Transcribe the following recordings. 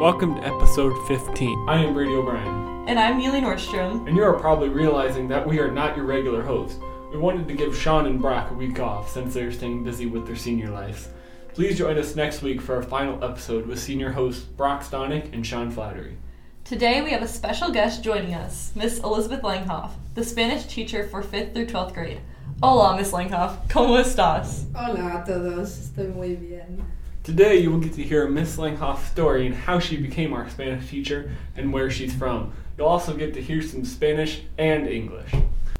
ladies and gentlemen. Welcome to episode 15. I am Brady O'Brien, And I'm Neely Nordstrom. and you are probably realizing that we are not your regular hosts. We wanted to give Sean and Brock a week off since they're staying busy with their senior lives. Please join us next week for our final episode with senior hosts Brock Stonick and Sean Flattery. Today we have a special guest joining us, Miss Elizabeth Langhoff, the Spanish teacher for 5th through 12th grade. Hola, Miss Langhoff. ¿Cómo estás? Hola a todos, estoy muy bien. Today you will get to hear Miss Langhoff's story and how she became our Spanish teacher and where she's from. You'll also get to hear some Spanish and English.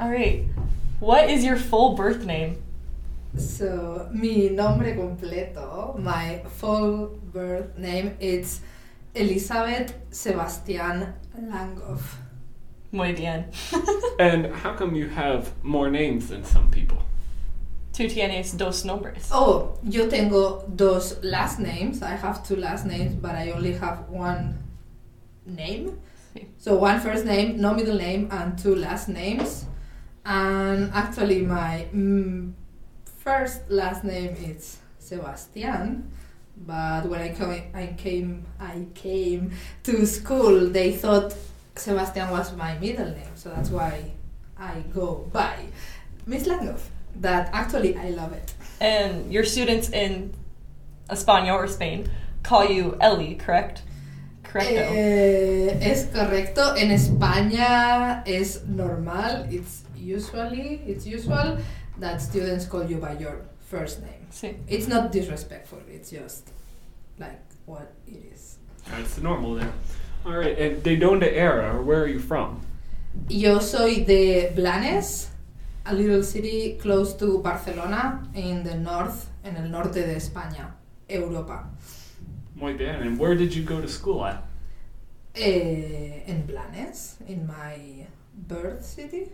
All right. What is your full birth name? So, mi nombre completo, my full birth name is Elizabeth Sebastian Langhoff. Muy bien. And how come you have more names than some people? Tú tienes dos nombres. Oh, yo tengo dos last names. I have two last names, but I only have one name. Sí. So one first name, no middle name, and two last names. And actually, my mm, first last name is Sebastian. But when I come, I came, I came to school. They thought Sebastian was my middle name, so that's why I go by Miss Langhoff. That actually I love it. And your students in España or Spain call you Ellie, correct? Correcto. Eh, es correcto. En España es normal. It's usually it's usual that students call you by your first name. Sí. It's not disrespectful. It's just like what it is. That's normal there. All right, and they don't De Donde Era, where are you from? Yo soy de Blanes, a little city close to Barcelona in the north, en el norte de España, Europa. Muy bien. And where did you go to school at? Eh, en Blanes, in my birth city.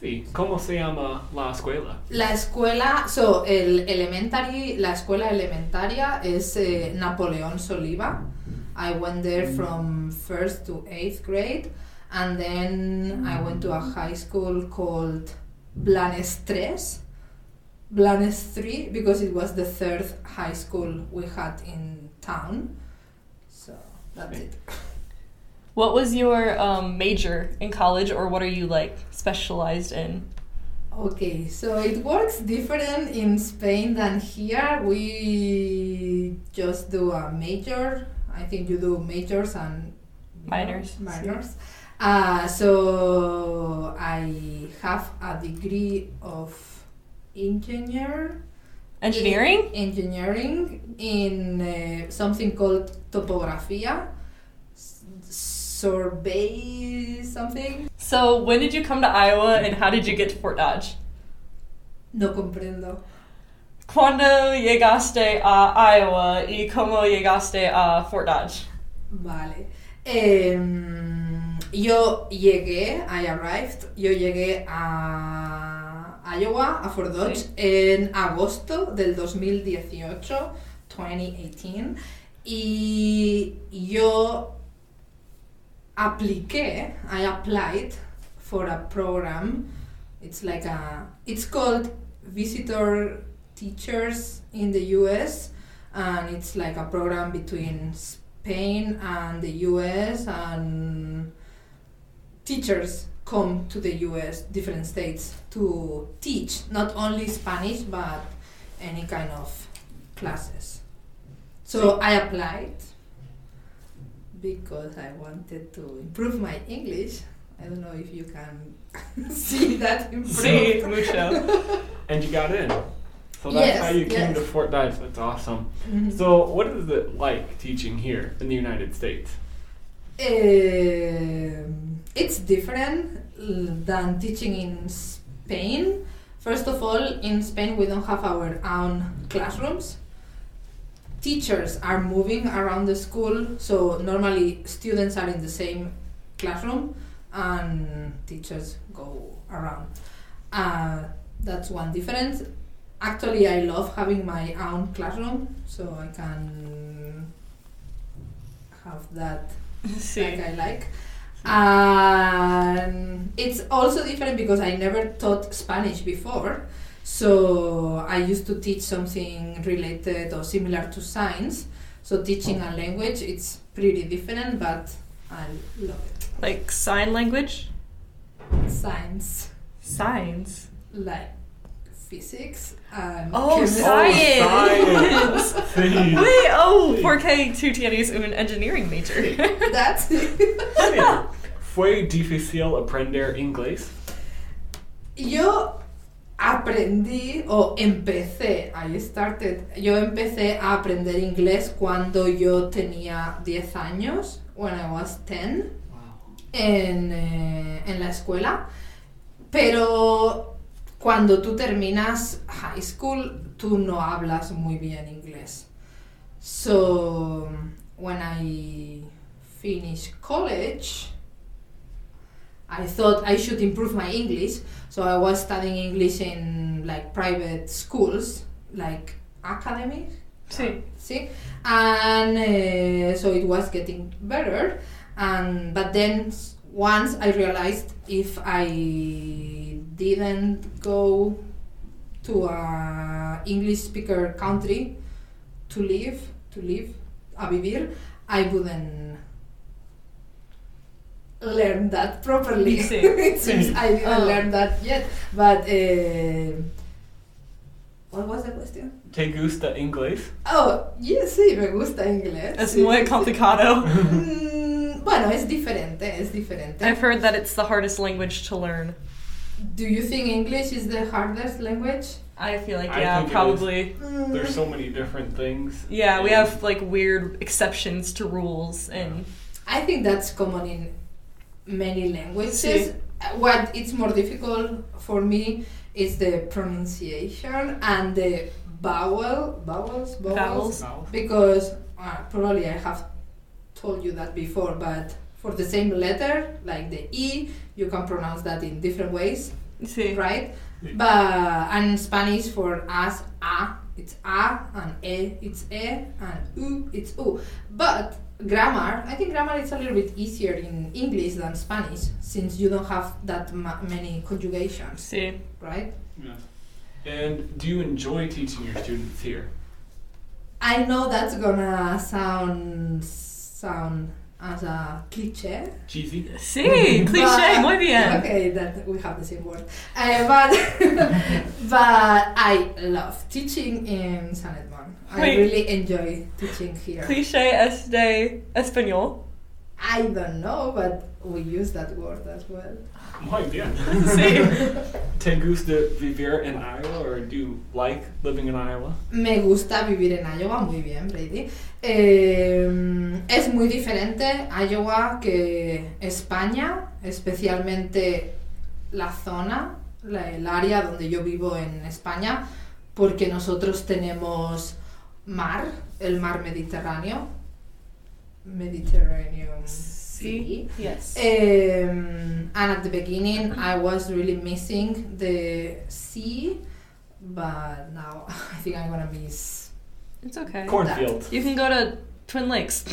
Sí. ¿Cómo se llama la escuela? La escuela, so, el elementary, la escuela elementaria es eh, Napoleón Soliva. I went there from first to eighth grade, and then I went to a high school called Blanes Tres, Blanes Three, because it was the third high school we had in town. So that's it. What was your um, major in college, or what are you like specialized in? Okay, so it works different in Spain than here. We just do a major. I think you do majors and Minors, Minors. Uh, so I have a degree of engineer Engineering? engineering in uh, something called topografía, survey something. So, when did you come to Iowa and how did you get to Fort Dodge? No comprendo. ¿Cuándo llegaste a Iowa y cómo llegaste a Fort Dodge? Vale. Em, yo llegué, I arrived, yo llegué a Iowa, a Fort Dodge, Sí. en agosto del 2018, 2018, y yo apliqué, I applied for a program, it's like a, it's called Visitor Teachers in the US, and it's like a program between Spain and the US, and teachers come to the US, different states, to teach not only Spanish but any kind of classes. So I applied because I wanted to improve my English. I don't know if you can see that improve. Sí, mucho. And you got in. So that's Yes, how you came yes. to Fort Dodge. That's awesome. Mhm. So, what is it like teaching here in the United States? Um, it's different uh, than teaching in Spain. First of all, in Spain we don't have our own classrooms. Teachers are moving around the school, so normally students are in the same classroom and teachers go around. Uh, that's one difference. Actually, I love having my own classroom, so I can have that like I like. And it's also different because I never taught Spanish before. So I used to teach something related or similar to science. So teaching a language, it's pretty different, but I love it. Like sign language? Science, Signs. like physics and Oh, chemistry. science! Sí. Wait, oh, porque tú tienes un engineering major. That's ¿Fue difícil aprender inglés? Yo aprendí o empecé, I started, yo empecé a aprender inglés cuando yo tenía 10 años, when I was 10, Wow. en, eh, en la escuela. Pero cuando tú terminas high school, tú no hablas muy bien inglés. So, when I finished college, I thought I should improve my English. So I was studying English in like private schools, like academy, Sí. see, and uh, so it was getting better. And but then once I realized if I didn't go to a English speaker country to live, to live, a vivir, I wouldn't learn that properly. Sí. it seems I didn't Oh. learn that yet. But uh, what was the question? ¿Te gusta inglés? Oh, yes, sí, me gusta inglés. Es Sí, muy sí, sí. complicado. Bueno, es diferente, es diferente. I've heard that it's the hardest language to learn. Do you think English is the hardest language? I feel like, I yeah, think it is. probably. There's so many different things. Yeah, we have like weird exceptions to rules and I think that's common in many languages. Sí. Uh, What it's more difficult for me is the pronunciation and the vowel vowels vowels, Vowels. vowels. because uh, probably I have told you that before, but for the same letter, like the e, you can pronounce that in different ways. see. right? Yeah. But and in Spanish for us, a it's a and e it's e and u it's u. But grammar, I think grammar is a little bit easier in English than Spanish since you don't have that ma- many conjugations, See. right? Yes. And do you enjoy teaching your students here? I know that's gonna sound sound as a cliche. Cheesy? Sí, cliché, But- muy bien. Okay, that we have the same word. Uh, but but I love teaching in San Edmond. I Wait. really enjoy teaching here. Cliché es de español. I don't know, but we use that word as well. Muy bien. Sí. ¿Te gusta vivir in Iowa or do you like living in Iowa? Me gusta vivir en Iowa, muy bien, Brady. Eh, es muy diferente Iowa que España, especialmente la zona, la- el área donde yo vivo en España, porque nosotros tenemos mar, el mar Mediterráneo. Mediterranean Sea. Yes. Um, and at the beginning, I was really missing the sea, but now I think I'm gonna miss. It's okay. Cornfields. You can go to Twin Lakes.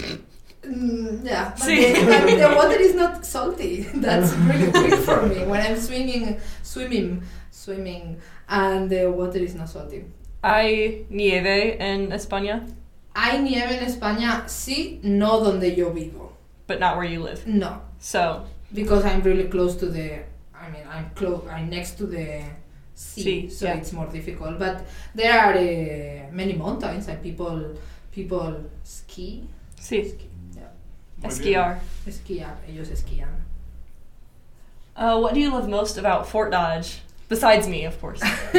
Mm, yeah, but, See. the, but the water is not salty. That's really weird for me when I'm swimming, swimming, swimming, and the water is not salty. Hay nieve en España, Hay nieve en España, sí, no donde yo vivo. But not where you live. No, So, because I'm really close to the. I mean, I'm close. I'm next to the sea, Sea, so yeah. it's more difficult. But there are uh, many mountains and people people ski. sí, Yeah, esquiar. esquiar. Ellos esquían. Uh, what do you love most about Fort Dodge? Besides me, of course.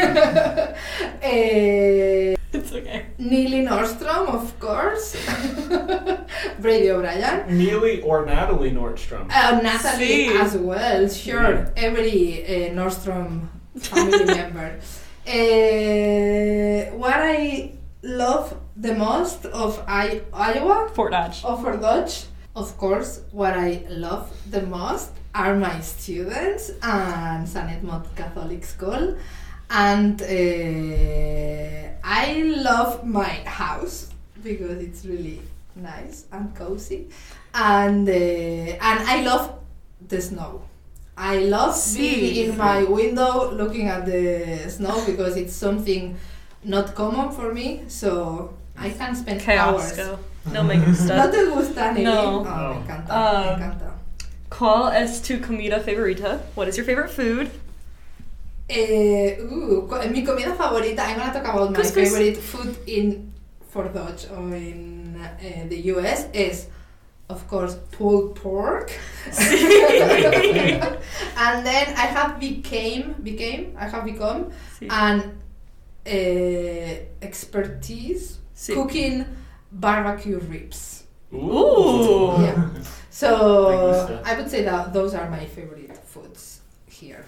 eh, it's okay. Neely Nordstrom, of course. Brady O'Brien. Neely or Natalie Nordstrom? Uh, Natalie Sí. as well, sure. Every uh, Nordstrom family member. Uh, what I love the most of I- Iowa, Fort Dodge. of Fort Dodge, of course, what I love the most are my students and San Edmond Catholic School. And uh, I love my house because it's really nice and cozy. And, uh, and I love the snow. I love being in my window looking at the snow because it's something not common for me. So I can spend Que hours. asco. No me ¿No gusta. te gusta, Nelly? No. Oh, No. me encanta, Um, me encanta. ¿Cuál es tu comida favorita? What is your favorite food? Eh, ooh, co- mi comida favorita, I'm gonna talk about my Couscous. favorite food in for Dutch or in uh, the US is of course pulled pork. and then I have became became I have become Sí. an uh, expertise Sí. cooking barbecue ribs. Ooh. Yeah. So. I would say that those are my favorite foods here.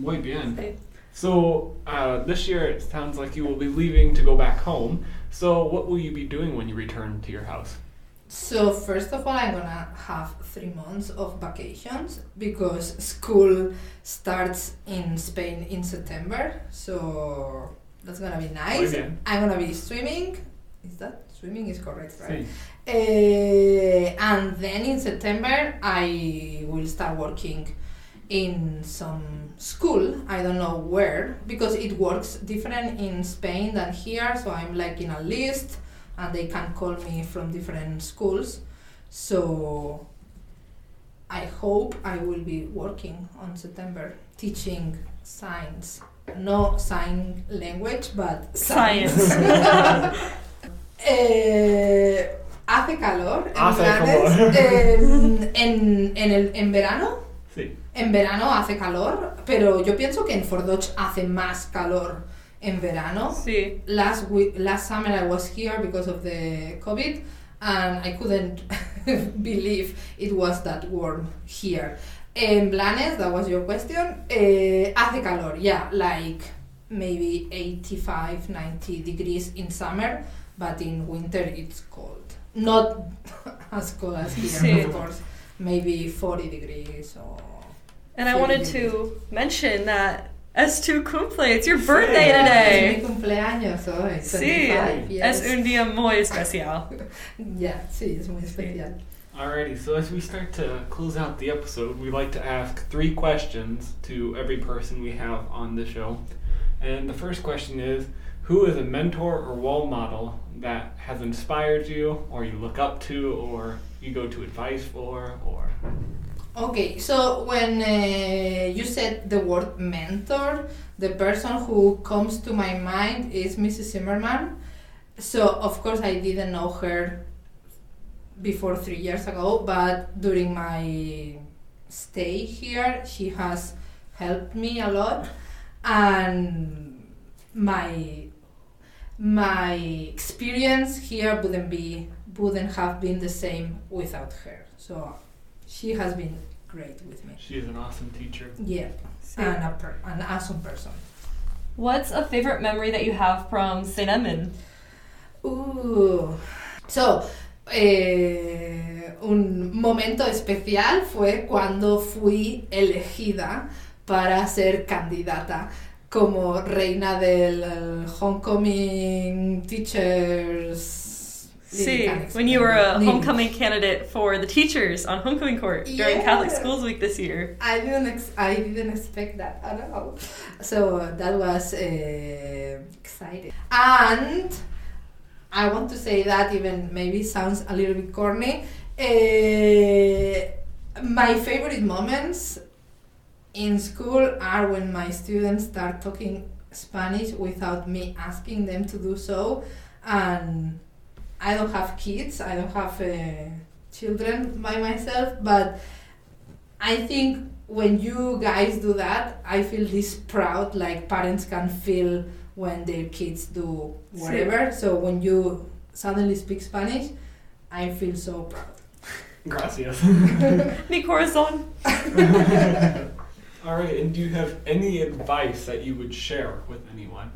Muy bien. So uh, this year it sounds like you will be leaving to go back home. So what will you be doing when you return to your house? So first of all, I'm gonna have three months of vacations because school starts in Spain in September. So that's gonna be nice. I'm gonna be swimming. Is that swimming is correct, right? Sí. Uh, and then in September, I will start working in some school. I don't know where because it works different in Spain than here. So I'm like in a list, and they can call me from different schools. So I hope I will be working on September teaching science. No sign language, but Science. Eh, hace calor en Hace Blanes, calor. eh, en, en, el, en verano. Sí. En verano hace calor, pero yo pienso que en Fordoch hace más calor en verano. Sí. Last week, last summer I was here because of the COVID, and I couldn't believe it was that warm here. En Blanes, that was your question. Eh, hace calor, yeah, like maybe 85, 90 degrees in summer, but in winter it's cold. Not as cold as here, Sí. of course. Maybe 40 degrees or. And I wanted to mention that S2 cumple, it's your Sí. birthday Es today. mi cumpleaños hoy, Sí, 25, yes. es un día muy especial. Yeah, sí, es muy especial. Alrighty, so as we start to close out the episode, we like to ask three questions to every person we have on the show. And the first question is Who is a mentor or role model that has inspired you, or you look up to, or you go to advice for, or. Okay, so when uh, you said the word mentor, the person who comes to my mind is Mrs. Zimmerman. So, of course, I didn't know her before three years ago, but during my stay here, she has helped me a lot, and my my experience here wouldn't be wouldn't have been the same without her. So she has been great with me. She is an awesome teacher. Yeah, and a per- an awesome person. What's a favorite memory that you have from St. Edmond? Uh, so, eh, un momento especial fue cuando fui elegida para ser candidata como reina del Homecoming Teachers. See, when you were a homecoming candidate for the teachers on homecoming court during Yeah. Catholic Schools Week this year. I didn't ex- I didn't expect that at all. So that was uh, exciting. And I want to say that even maybe sounds a little bit corny. Uh, my favorite moments in school are when my students start talking Spanish without me asking them to do so. And I don't have kids, I don't have uh, children by myself, but I think when you guys do that, I feel this proud, like parents can feel when their kids do whatever. So when you suddenly speak Spanish, I feel so proud. Gracias. Mi corazon. Alright, and do you have any advice that you would share with anyone?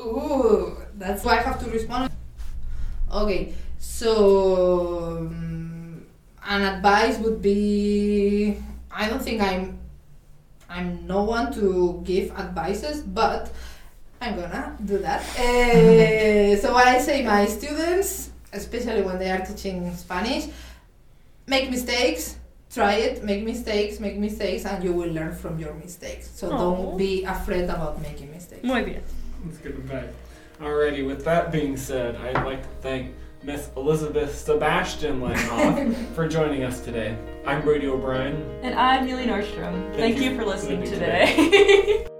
Ooh, that's why I have to respond. Okay, so um, an advice would be I don't think I'm I'm no one to give advices, but I'm gonna do that. Eh, so what I say, my students, especially when they are teaching Spanish, make mistakes. Try it, make mistakes, make mistakes, and you will learn from your mistakes. So Aw. don't be afraid about making mistakes. Muy bien. Let's get back. Alrighty, with that being said, I'd like to thank Miss Elizabeth Sebastian Langhoff for joining us today. I'm Brady O'Brien. And I'm Neely Nordstrom. Thank Thank, you you for listening for listening today.